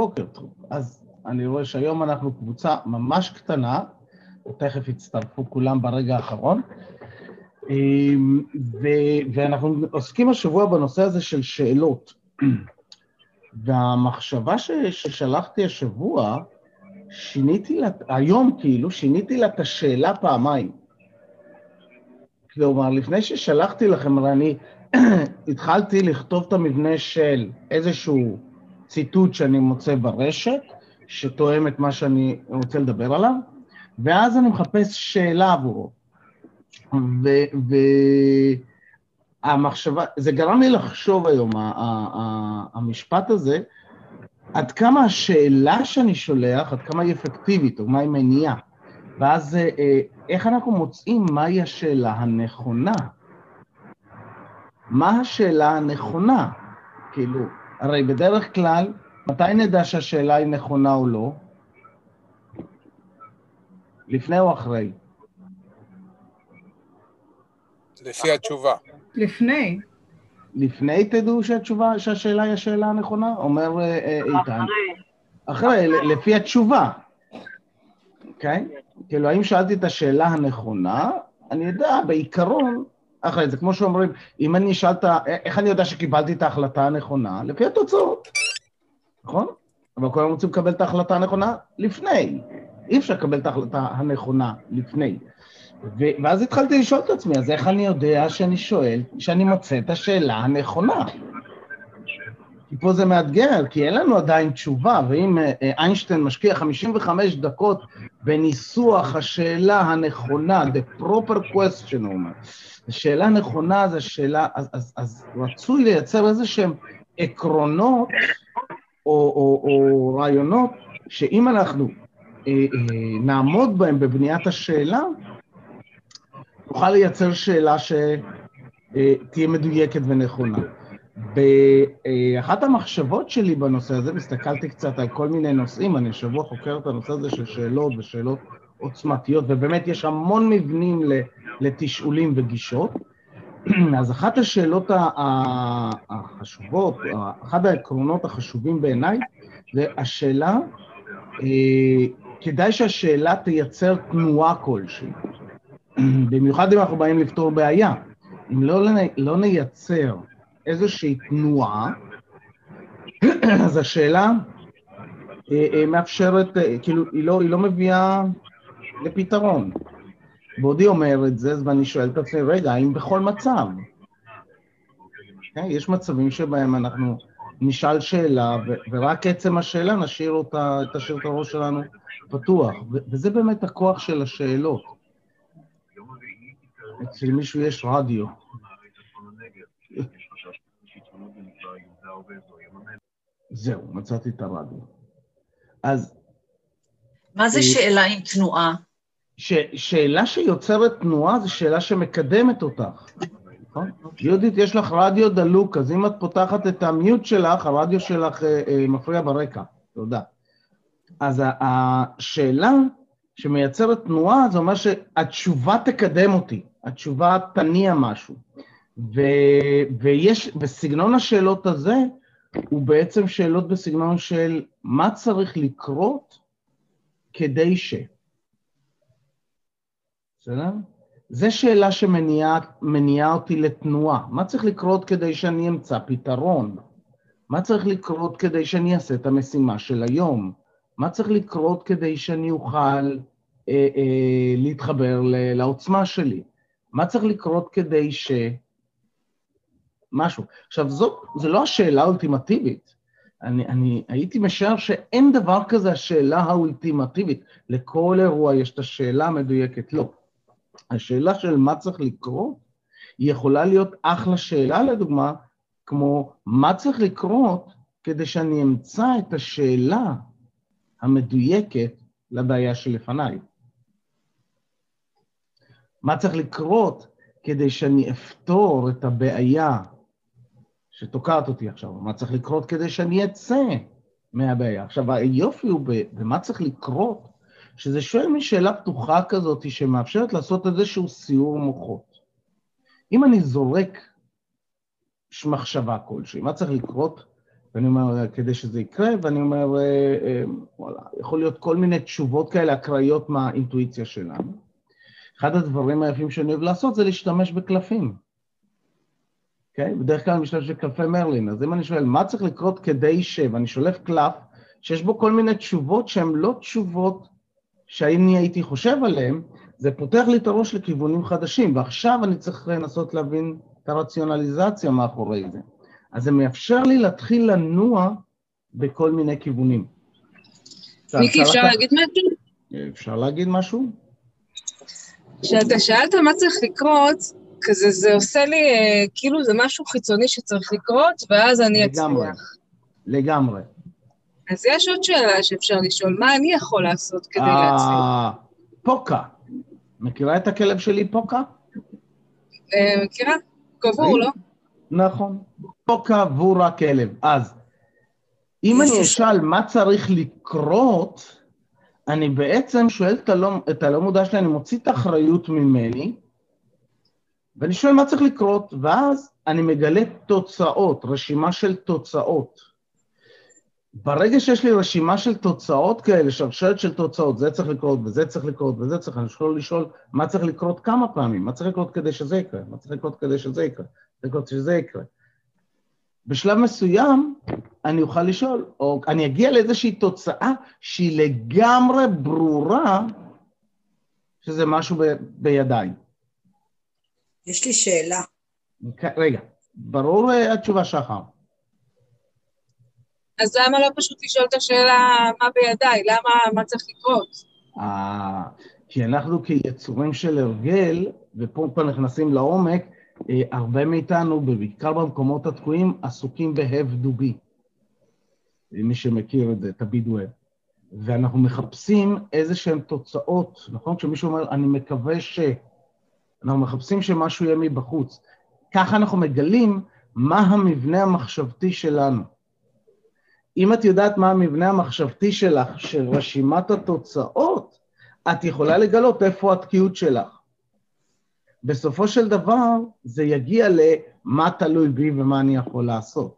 בוקר טוב. אז אני רואה שהיום אנחנו קבוצה ממש קטנה, ותכף יצטרפו כולם ברגע האחרון. אמ, ו- ואנחנו עוסקים השבוע בנושא הזה של שאלות. והמחשבה ש- ששלחתי השבוע, שיניתי לה, היום כאילו, שיניתי לה את השאלה פעמיים. כלומר, לפני ששלחתי לכם, הרי אני התחלתי לכתוב את המבנה של איזשהו ציטוט שאני מוצא ברשת, שתואם את מה שאני רוצה לדבר עליו, ואז אני מחפש שאלה עבורו. והמחשבה, זה גרם לי לחשוב היום, המשפט הזה, עד כמה השאלה שאני שולח, עד כמה היא אפקטיבית, או מה היא מניעה. ואז אה, איך אנחנו מוצאים מהי השאלה הנכונה? מה השאלה הנכונה? כאילו, הרי בדרך כלל, מתי נדע שהשאלה היא נכונה או לא? לפני או אחרי? לפי התשובה. לפני. לפני תדעו שהתשובה, שהשאלה היא השאלה הנכונה? אומר אה, אה, איתן. אחרי, לפי התשובה. אוקיי? Okay? כאילו, האם שאלתי את השאלה הנכונה? אני יודע, בעיקרון, אחרי זה, כמו שאומרים, אם אני אשאל את ה... איך אני יודע שקיבלתי את ההחלטה הנכונה? לפי התוצאות, נכון? אבל כולם רוצים לקבל את ההחלטה הנכונה לפני. אי אפשר לקבל את ההחלטה הנכונה לפני. ו- ואז התחלתי לשאול את עצמי, אז איך אני יודע שאני שואל, שאני מוצא את השאלה הנכונה? כי פה זה מאתגר, כי אין לנו עדיין תשובה, ואם איינשטיין משקיע 55 דקות בניסוח השאלה הנכונה, the proper question, הוא אומר, השאלה הנכונה זה שאלה, אז, אז, אז רצוי לייצר איזה שהם עקרונות או, או, או רעיונות, שאם אנחנו אה, אה, נעמוד בהם בבניית השאלה, נוכל לייצר שאלה שתהיה מדויקת ונכונה. באחת המחשבות שלי בנושא הזה, הסתכלתי קצת על כל מיני נושאים, אני השבוע חוקר את הנושא הזה של שאלות ושאלות עוצמתיות, ובאמת יש המון מבנים לתשאולים וגישות. אז אחת השאלות החשובות, אחד העקרונות החשובים בעיניי, זה השאלה, כדאי שהשאלה תייצר תנועה כלשהי. במיוחד אם אנחנו באים לפתור בעיה. אם לא, לא נייצר איזושהי תנועה, אז השאלה מאפשרת, כאילו, היא לא, היא לא מביאה לפתרון. בעודי אומר את זה, ואני שואל את עצמי, רגע, האם בכל מצב? Okay, יש מצבים שבהם אנחנו נשאל שאלה, ורק עצם השאלה נשאיר אותה, תשאיר את הראש שלנו פתוח, וזה באמת הכוח של השאלות. אצל מישהו יש רדיו. זהו, מצאתי את הרדיו. אז... מה זה שאלה עם תנועה? ש, שאלה שיוצרת תנועה זו שאלה שמקדמת אותך, נכון? יהודית, יש לך רדיו דלוק, אז אם את פותחת את המיוט שלך, הרדיו שלך אה, אה, מפריע ברקע. תודה. אז השאלה שמייצרת תנועה, זה אומר שהתשובה תקדם אותי, התשובה תניע משהו. ו, ויש, בסגנון השאלות הזה, הוא בעצם שאלות בסגנון של מה צריך לקרות כדי ש... בסדר? זו שאלה שמניעה אותי לתנועה. מה צריך לקרות כדי שאני אמצא פתרון? מה צריך לקרות כדי שאני אעשה את המשימה של היום? מה צריך לקרות כדי שאני אוכל אה, אה, להתחבר לעוצמה שלי? מה צריך לקרות כדי ש... משהו. עכשיו, זו, זו לא השאלה האולטימטיבית. אני, אני הייתי משער שאין דבר כזה השאלה האולטימטיבית. לכל אירוע יש את השאלה המדויקת. לא. השאלה של מה צריך לקרות, היא יכולה להיות אחלה שאלה, לדוגמה, כמו מה צריך לקרות כדי שאני אמצא את השאלה המדויקת לבעיה שלפניי. מה צריך לקרות כדי שאני אפתור את הבעיה שתוקעת אותי עכשיו, מה צריך לקרות כדי שאני אצא מהבעיה. עכשיו, היופי הוא במה צריך לקרות, שזה שואל משאלה פתוחה כזאת שמאפשרת לעשות איזשהו סיור מוחות. אם אני זורק מחשבה כלשהי, מה צריך לקרות ואני אומר, כדי שזה יקרה, ואני אומר, אה, אה, וואלה, יכול להיות כל מיני תשובות כאלה אקראיות מהאינטואיציה שלנו. אחד הדברים היפים שאני אוהב לעשות זה להשתמש בקלפים. אוקיי? בדרך כלל אני משתמש בקלפי מרלין, אז אם אני שואל, מה צריך לקרות כדי ש... ואני שולף קלף שיש בו כל מיני תשובות שהן לא תשובות שאני הייתי חושב עליהן, זה פותח לי את הראש לכיוונים חדשים, ועכשיו אני צריך לנסות להבין את הרציונליזציה מאחורי זה. אז זה מאפשר לי להתחיל לנוע בכל מיני כיוונים. מיקי, אפשר להגיד משהו? אפשר להגיד משהו? כשאתה שאלת מה צריך לקרות, כזה זה עושה לי, אה, כאילו זה משהו חיצוני שצריך לקרות, ואז אני אצליח. לגמרי, לגמרי. אז יש עוד שאלה שאפשר לשאול, מה אני יכול לעשות כדי להצליח? אה, פוקה. מכירה את הכלב שלי פוקה? אה, מכירה? קבור, לא? נכון. פוקה וורה כלב. אז, אם אני אשאל מה צריך לקרות, אני בעצם שואל את הלא, את הלא מודע שלי, אני מוציא את האחריות ממני, ואני שואל מה צריך לקרות, ואז אני מגלה תוצאות, רשימה של תוצאות. ברגע שיש לי רשימה של תוצאות כאלה, שרשרת של תוצאות, זה צריך לקרות וזה צריך לקרות וזה צריך, אני יכול לשאול מה צריך לקרות כמה פעמים, מה צריך לקרות כדי שזה יקרה, מה צריך לקרות כדי שזה יקרה, צריך לקרות שזה יקרה. בשלב מסוים אני אוכל לשאול, או אני אגיע לאיזושהי תוצאה שהיא לגמרי ברורה שזה משהו ב, בידיי. יש לי שאלה. רגע, ברור אה, התשובה שחר. אז למה לא פשוט לשאול את השאלה מה בידיי? למה, מה צריך לקרות? אה, כי אנחנו כיצורים של הרגל, ופה כבר נכנסים לעומק, אה, הרבה מאיתנו, בעיקר במקומות התקועים, עסוקים ב-have to be. מי שמכיר את זה, את הבידואל. ואנחנו מחפשים איזה שהן תוצאות, נכון? כשמישהו אומר, אני מקווה ש... אנחנו מחפשים שמשהו יהיה מבחוץ. ככה אנחנו מגלים מה המבנה המחשבתי שלנו. אם את יודעת מה המבנה המחשבתי שלך, של רשימת התוצאות, את יכולה לגלות איפה התקיעות שלך. בסופו של דבר, זה יגיע למה תלוי בי ומה אני יכול לעשות.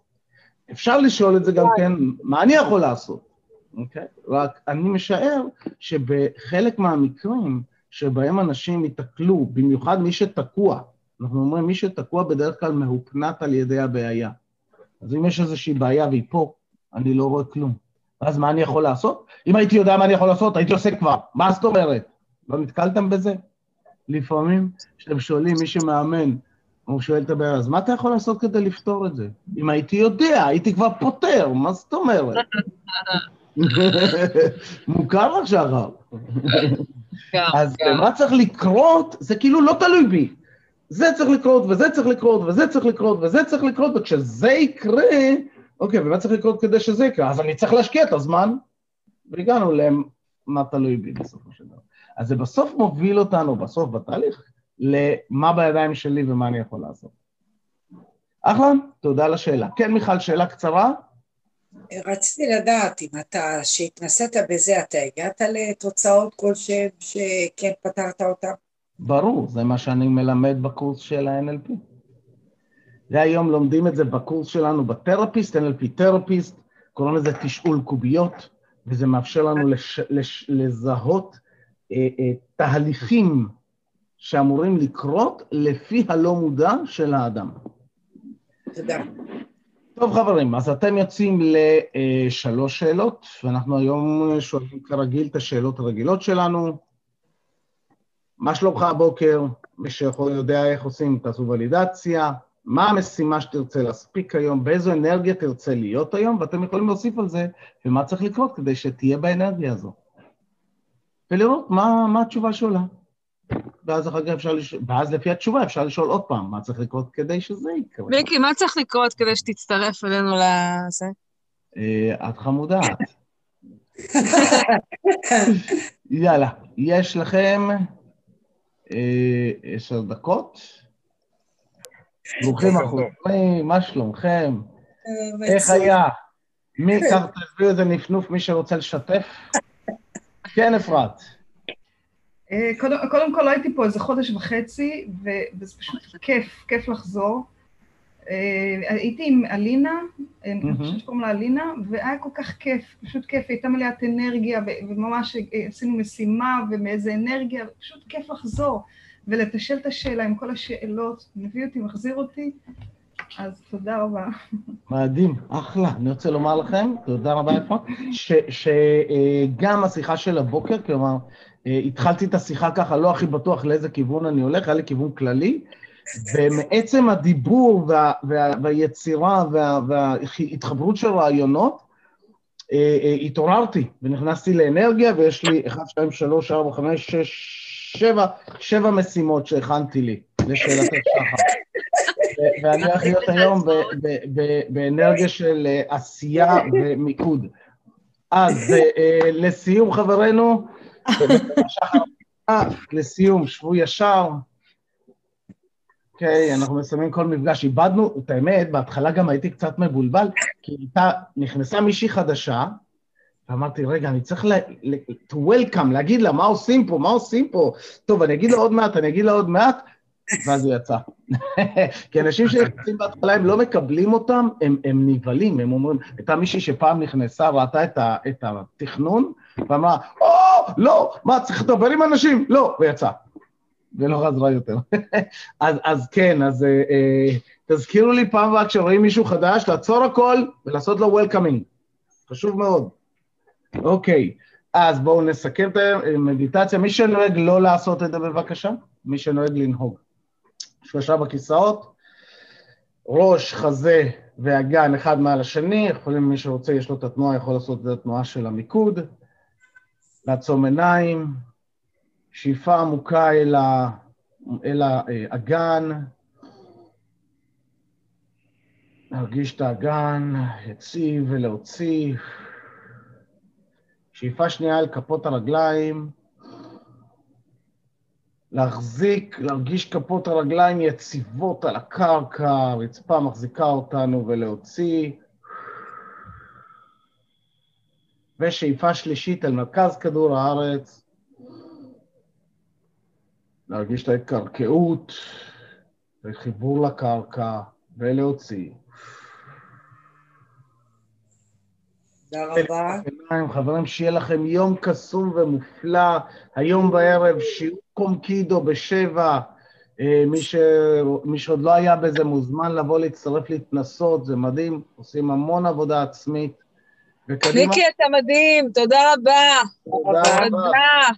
אפשר לשאול את זה גם כן, מה אני יכול לעשות? אוקיי? Okay? רק אני משער שבחלק מהמקרים שבהם אנשים ייתקלו, במיוחד מי שתקוע, אנחנו אומרים, מי שתקוע בדרך כלל מהופנט על ידי הבעיה. אז אם יש איזושהי בעיה והיא פה, אני לא רואה כלום. אז מה אני יכול לעשות? אם הייתי יודע מה אני יכול לעשות, הייתי עושה כבר. מה זאת אומרת? לא נתקלתם בזה? לפעמים כשאתם שואלים מי שמאמן, הוא שואל את הבעיה, אז מה אתה יכול לעשות כדי לפתור את זה? אם הייתי יודע, הייתי כבר פותר, מה זאת אומרת? מוכר לך שחר. אז מה צריך לקרות, זה כאילו לא תלוי בי. זה צריך לקרות, וזה צריך לקרות, וזה צריך לקרות, וזה צריך לקרות, וכשזה יקרה, אוקיי, ומה צריך לקרות כדי שזה יקרה? אז אני צריך להשקיע את הזמן, והגענו למה תלוי בי בסופו של דבר. אז זה בסוף מוביל אותנו, בסוף בתהליך, למה בידיים שלי ומה אני יכול לעשות. אחלה, תודה על השאלה. כן, מיכל, שאלה קצרה? רציתי לדעת אם אתה, שהתנסית בזה, אתה הגעת לתוצאות כלשהן שכן פתרת אותן? ברור, זה מה שאני מלמד בקורס של ה-NLP. זה היום לומדים את זה בקורס שלנו בתרפיסט, NLP תרפיסט, קוראים לזה תשאול קוביות, וזה מאפשר לנו לש, לש, לזהות אה, אה, תהליכים שאמורים לקרות לפי הלא מודע של האדם. תודה. טוב חברים, אז אתם יוצאים לשלוש שאלות, ואנחנו היום שואלים כרגיל את השאלות הרגילות שלנו. מה שלומך הבוקר? מי שיכול יודע איך עושים, תעשו ולידציה. מה המשימה שתרצה להספיק היום, באיזו אנרגיה תרצה להיות היום, ואתם יכולים להוסיף על זה, ומה צריך לקרות כדי שתהיה באנרגיה הזו. ולראות מה, מה התשובה שעולה. ואז אחר כך אפשר לשאול, ואז לפי התשובה אפשר לשאול עוד פעם, מה צריך לקרות כדי שזה יקרה. מיקי, מה צריך לקרות כדי שתצטרף אלינו לזה? אה, את חמודעת. יאללה, יש לכם אה, עשר דקות. ברוכים החוזרים, מה שלומכם? איך היה? מי ייקח תביאו איזה נפנוף, מי שרוצה לשתף? כן, אפרת. קודם, קודם כל הייתי פה איזה חודש וחצי, וזה פשוט כיף, כיף לחזור. אה, הייתי עם אלינה, אני מהמם. חושבת שקוראים לה אלינה, והיה כל כך כיף, פשוט כיף, הייתה מלאת אנרגיה, ו- וממש אה, עשינו משימה ומאיזה אנרגיה, פשוט כיף לחזור ולתשאל את השאלה עם כל השאלות, מביא אותי, מחזיר אותי, אז תודה רבה. מדהים, אחלה. אני רוצה לומר לכם, תודה רבה אפרת, שגם השיחה של הבוקר, כלומר, אה, התחלתי את השיחה ככה, לא הכי בטוח לאיזה כיוון אני הולך, היה לי כיוון כללי, ומעצם הדיבור וה, וה, והיצירה וה, וההתחברות של רעיונות, אה, אה, התעוררתי ונכנסתי לאנרגיה, ויש לי 1, 2, 3, 4, 5, 6, 7, 7 משימות שהכנתי לי, לשאלתך שחר. ו- ואני הולך להיות היום באנרגיה של אה, עשייה ומיקוד. אז אה, אה, לסיום, אה, לסיום, שבו ישר. אוקיי, אנחנו מסיימים כל מפגש. איבדנו, את האמת, בהתחלה גם הייתי קצת מבולבל, כי הייתה, נכנסה מישהי חדשה, ואמרתי, רגע, אני צריך ל- to welcome, להגיד לה, מה עושים פה, מה עושים פה? טוב, אני אגיד לה עוד מעט, אני אגיד לה עוד מעט, ואז הוא יצא. כי אנשים שנכנסים בהתחלה, הם לא מקבלים אותם, הם, הם נבהלים, הם אומרים, הייתה מישהי שפעם נכנסה, ראתה את, ה, את התכנון, ואמרה, או, לא, מה, צריך לדבר עם אנשים? לא, ויצא. ולא חזרה יותר. אז, אז כן, אז אה, אה, תזכירו לי פעם הבאה כשרואים מישהו חדש, לעצור הכל ולעשות לו וולקאמינג. חשוב מאוד. אוקיי, אז בואו נסכם את המדיטציה. מי שנוהג לא לעשות את זה בבקשה, מי שנוהג לנהוג. שלושה בכיסאות, ראש, חזה ואגן אחד מעל השני, יכולים, מי שרוצה, יש לו את התנועה, יכול לעשות את התנועה של המיקוד, לעצום עיניים, שאיפה עמוקה אל, ה, אל האגן, להרגיש את האגן, יציב ולהוציא, שאיפה שנייה אל כפות הרגליים, להחזיק, להרגיש כפות הרגליים יציבות על הקרקע, הרצפה מחזיקה אותנו ולהוציא. ושאיפה שלישית אל מרכז כדור הארץ, להרגיש את ההתקרקעות וחיבור לקרקע ולהוציא. תודה רבה. חברים, שיהיה לכם יום קסום ומופלא. היום בערב שיעור קומקידו בשבע. אה, מי, ש... מי שעוד לא היה בזה מוזמן לבוא להצטרף להתנסות, זה מדהים, עושים המון עבודה עצמית. וקדימה, מיקי, אתה מדהים, תודה רבה. תודה רבה. תודה.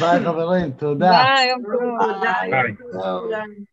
ביי חברים, תודה. ביי, יום טוב. ביי.